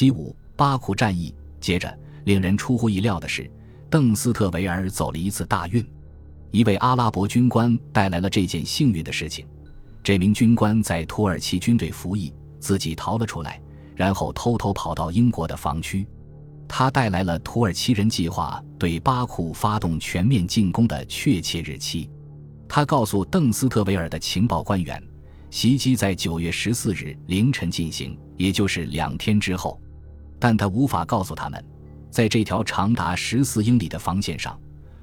七五巴库战役。接着，令人出乎意料的是，邓斯特维尔走了一次大运。一位阿拉伯军官带来了这件幸运的事情。这名军官在土耳其军队服役，自己逃了出来，然后偷偷跑到英国的防区。他带来了土耳其人计划对巴库发动全面进攻的确切日期。他告诉邓斯特维尔的情报官员，袭击在九月十四日凌晨进行，也就是两天之后。但他无法告诉他们，在这条长达十四英里的防线上，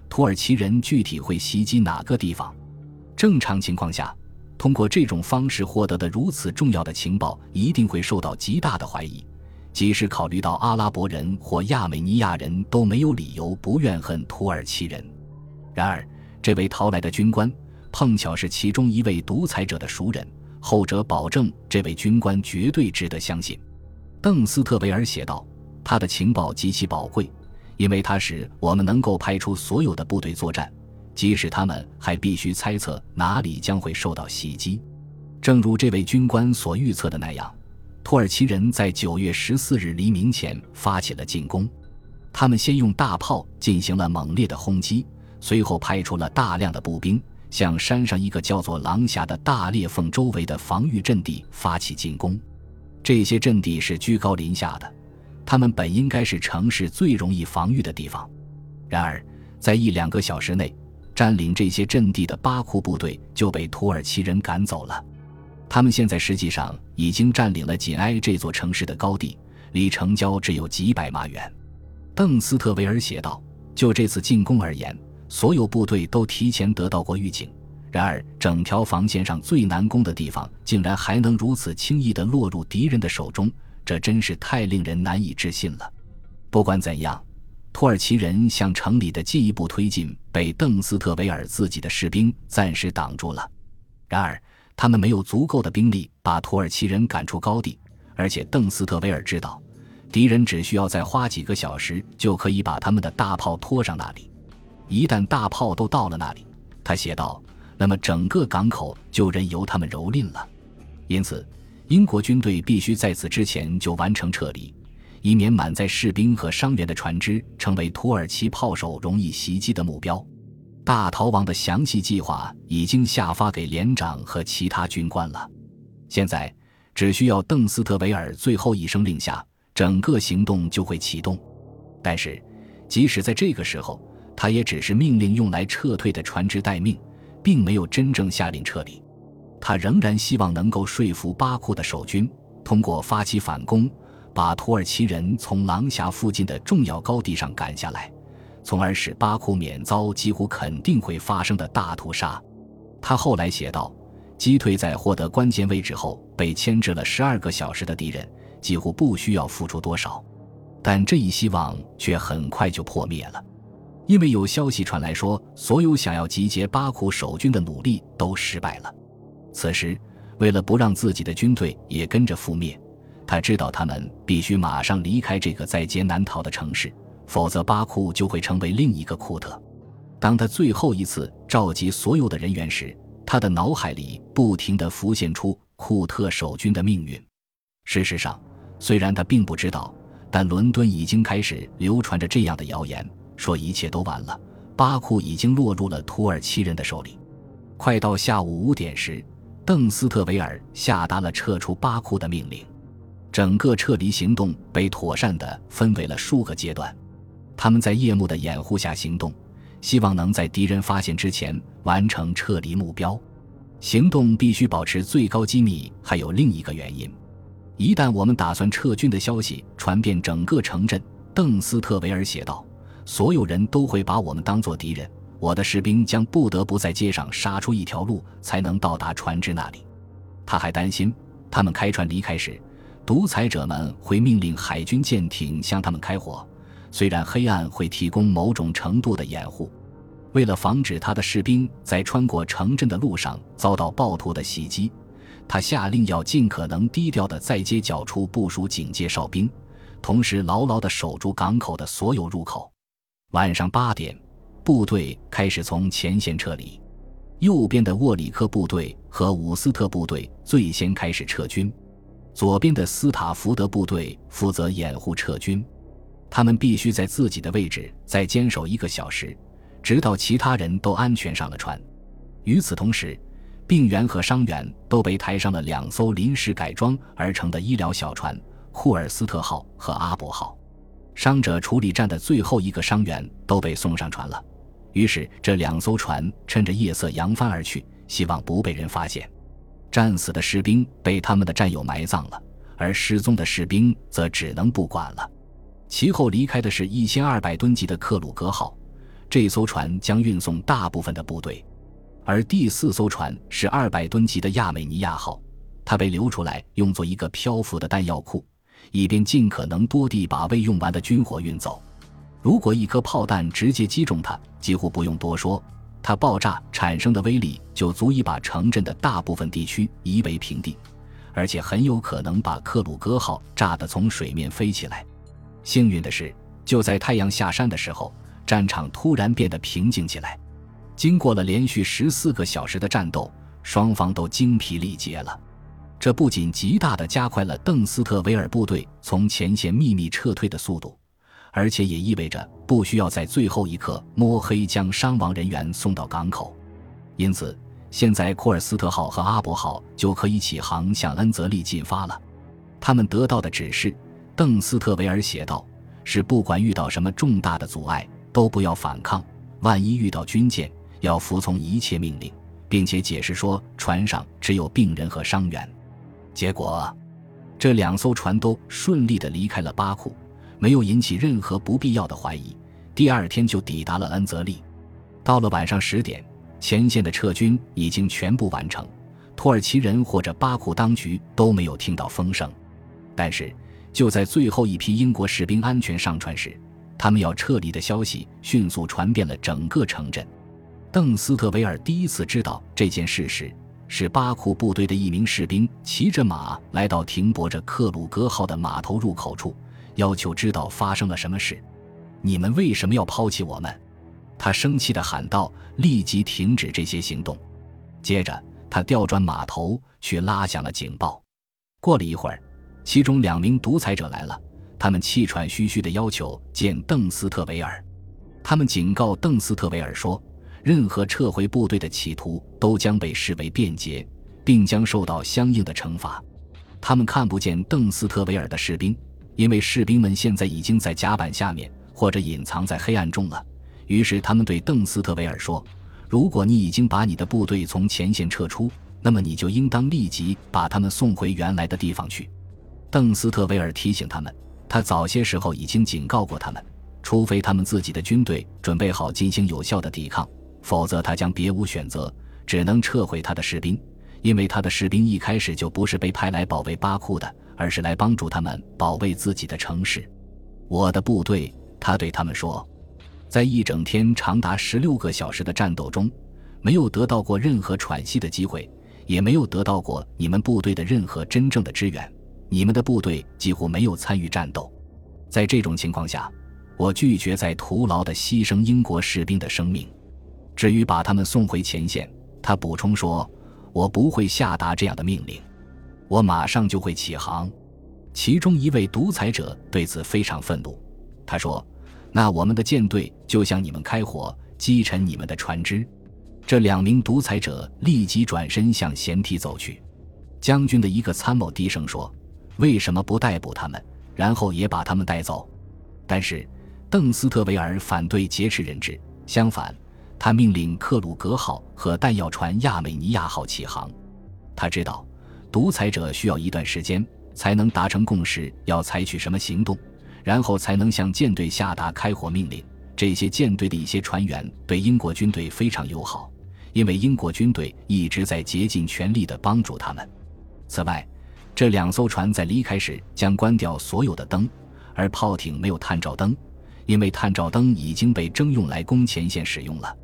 土耳其人具体会袭击哪个地方。正常情况下，通过这种方式获得的如此重要的情报，一定会受到极大的怀疑。即使考虑到阿拉伯人或亚美尼亚人都没有理由不怨恨土耳其人，然而这位逃来的军官碰巧是其中一位独裁者的熟人，后者保证这位军官绝对值得相信。邓斯特维尔写道：“他的情报极其宝贵，因为它使我们能够派出所有的部队作战，即使他们还必须猜测哪里将会受到袭击。正如这位军官所预测的那样。”土耳其人在九月十四日黎明前发起了进攻，他们先用大炮进行了猛烈的轰击，随后派出了大量的步兵，向山上一个叫做狼峡的大裂缝周围的防御阵地发起进攻。这些阵地是居高临下的，他们本应该是城市最容易防御的地方。然而，在一两个小时内，占领这些阵地的巴库部队就被土耳其人赶走了。他们现在实际上已经占领了紧挨这座城市的高地，离城郊只有几百码远。邓斯特维尔写道：“就这次进攻而言，所有部队都提前得到过预警。然而，整条防线上最难攻的地方竟然还能如此轻易地落入敌人的手中，这真是太令人难以置信了。”不管怎样，土耳其人向城里的进一步推进被邓斯特维尔自己的士兵暂时挡住了。然而，他们没有足够的兵力把土耳其人赶出高地，而且邓斯特维尔知道，敌人只需要再花几个小时就可以把他们的大炮拖上那里。一旦大炮都到了那里，他写道，那么整个港口就任由他们蹂躏了。因此，英国军队必须在此之前就完成撤离，以免满载士兵和伤员的船只成为土耳其炮手容易袭击的目标。大逃亡的详细计划已经下发给连长和其他军官了，现在只需要邓斯特维尔最后一声令下，整个行动就会启动。但是，即使在这个时候，他也只是命令用来撤退的船只待命，并没有真正下令撤离。他仍然希望能够说服巴库的守军，通过发起反攻，把土耳其人从狼峡附近的重要高地上赶下来。从而使巴库免遭几乎肯定会发生的大屠杀。他后来写道：“击退在获得关键位置后被牵制了十二个小时的敌人，几乎不需要付出多少。”但这一希望却很快就破灭了，因为有消息传来说，所有想要集结巴库守军的努力都失败了。此时，为了不让自己的军队也跟着覆灭，他知道他们必须马上离开这个在劫难逃的城市。否则，巴库就会成为另一个库特。当他最后一次召集所有的人员时，他的脑海里不停地浮现出库特守军的命运。事实上，虽然他并不知道，但伦敦已经开始流传着这样的谣言：说一切都完了，巴库已经落入了土耳其人的手里。快到下午五点时，邓斯特维尔下达了撤出巴库的命令。整个撤离行动被妥善地分为了数个阶段。他们在夜幕的掩护下行动，希望能在敌人发现之前完成撤离目标。行动必须保持最高机密。还有另一个原因：一旦我们打算撤军的消息传遍整个城镇，邓斯特维尔写道，所有人都会把我们当作敌人。我的士兵将不得不在街上杀出一条路，才能到达船只那里。他还担心，他们开船离开时，独裁者们会命令海军舰艇向他们开火。虽然黑暗会提供某种程度的掩护，为了防止他的士兵在穿过城镇的路上遭到暴徒的袭击，他下令要尽可能低调地在街角处部署警戒哨兵，同时牢牢地守住港口的所有入口。晚上八点，部队开始从前线撤离，右边的沃里克部队和伍斯特部队最先开始撤军。左边的斯塔福德部队负责掩护撤军，他们必须在自己的位置再坚守一个小时，直到其他人都安全上了船。与此同时，病员和伤员都被抬上了两艘临时改装而成的医疗小船——库尔斯特号和阿伯号。伤者处理站的最后一个伤员都被送上船了。于是，这两艘船趁着夜色扬帆而去，希望不被人发现。战死的士兵被他们的战友埋葬了，而失踪的士兵则只能不管了。其后离开的是一千二百吨级的克鲁格号，这艘船将运送大部分的部队；而第四艘船是二百吨级的亚美尼亚号，它被留出来用作一个漂浮的弹药库，以便尽可能多地把未用完的军火运走。如果一颗炮弹直接击中它，几乎不用多说，它爆炸产生的威力就足以把城镇的大部分地区夷为平地，而且很有可能把克鲁格号炸得从水面飞起来。幸运的是，就在太阳下山的时候，战场突然变得平静起来。经过了连续十四个小时的战斗，双方都精疲力竭了。这不仅极大地加快了邓斯特维尔部队从前线秘密撤退的速度。而且也意味着不需要在最后一刻摸黑将伤亡人员送到港口，因此现在库尔斯特号和阿伯号就可以起航向恩泽利进发了。他们得到的指示，邓斯特维尔写道：“是不管遇到什么重大的阻碍，都不要反抗；万一遇到军舰，要服从一切命令，并且解释说船上只有病人和伤员。”结果，这两艘船都顺利地离开了巴库。没有引起任何不必要的怀疑，第二天就抵达了恩泽利。到了晚上十点，前线的撤军已经全部完成，土耳其人或者巴库当局都没有听到风声。但是，就在最后一批英国士兵安全上船时，他们要撤离的消息迅速传遍了整个城镇。邓斯特维尔第一次知道这件事时，是巴库部队的一名士兵骑着马来到停泊着克鲁格号的码头入口处。要求知道发生了什么事，你们为什么要抛弃我们？他生气地喊道：“立即停止这些行动！”接着，他调转码头去拉响了警报。过了一会儿，其中两名独裁者来了，他们气喘吁吁地要求见邓斯特维尔。他们警告邓斯特维尔说：“任何撤回部队的企图都将被视为便捷，并将受到相应的惩罚。”他们看不见邓斯特维尔的士兵。因为士兵们现在已经在甲板下面或者隐藏在黑暗中了，于是他们对邓斯特维尔说：“如果你已经把你的部队从前线撤出，那么你就应当立即把他们送回原来的地方去。”邓斯特维尔提醒他们，他早些时候已经警告过他们，除非他们自己的军队准备好进行有效的抵抗，否则他将别无选择，只能撤回他的士兵，因为他的士兵一开始就不是被派来保卫巴库的。而是来帮助他们保卫自己的城市。我的部队，他对他们说，在一整天长达十六个小时的战斗中，没有得到过任何喘息的机会，也没有得到过你们部队的任何真正的支援。你们的部队几乎没有参与战斗。在这种情况下，我拒绝再徒劳地牺牲英国士兵的生命。至于把他们送回前线，他补充说，我不会下达这样的命令。我马上就会起航。其中一位独裁者对此非常愤怒，他说：“那我们的舰队就向你们开火，击沉你们的船只。”这两名独裁者立即转身向舷梯走去。将军的一个参谋低声说：“为什么不逮捕他们，然后也把他们带走？”但是邓斯特维尔反对劫持人质，相反，他命令克鲁格号和弹药船亚美尼亚号起航。他知道。独裁者需要一段时间才能达成共识，要采取什么行动，然后才能向舰队下达开火命令。这些舰队的一些船员对英国军队非常友好，因为英国军队一直在竭尽全力地帮助他们。此外，这两艘船在离开时将关掉所有的灯，而炮艇没有探照灯，因为探照灯已经被征用来供前线使用了。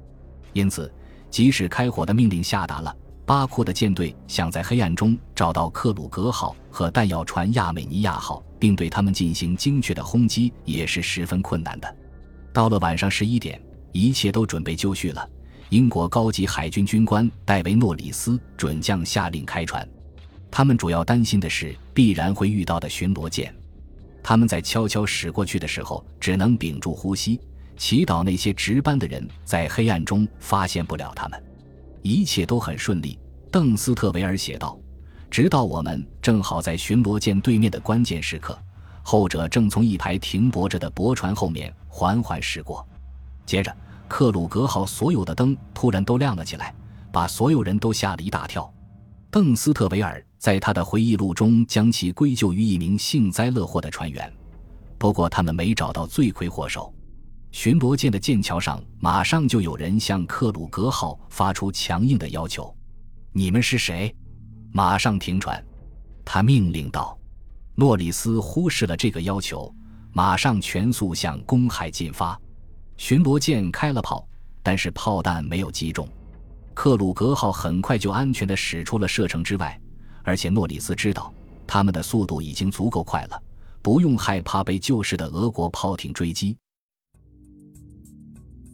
因此，即使开火的命令下达了。巴库的舰队想在黑暗中找到克鲁格号和弹药船亚美尼亚号，并对他们进行精确的轰击，也是十分困难的。到了晚上十一点，一切都准备就绪了。英国高级海军军官戴维·诺里斯准将下令开船。他们主要担心的是必然会遇到的巡逻舰。他们在悄悄驶过去的时候，只能屏住呼吸，祈祷那些值班的人在黑暗中发现不了他们。一切都很顺利，邓斯特维尔写道。直到我们正好在巡逻舰对面的关键时刻，后者正从一排停泊着的驳船后面缓缓驶过。接着，克鲁格号所有的灯突然都亮了起来，把所有人都吓了一大跳。邓斯特维尔在他的回忆录中将其归咎于一名幸灾乐祸的船员，不过他们没找到罪魁祸首。巡逻舰的舰桥上马上就有人向克鲁格号发出强硬的要求：“你们是谁？马上停船！”他命令道。诺里斯忽视了这个要求，马上全速向公海进发。巡逻舰开了炮，但是炮弹没有击中。克鲁格号很快就安全地驶出了射程之外，而且诺里斯知道他们的速度已经足够快了，不用害怕被旧式的俄国炮艇追击。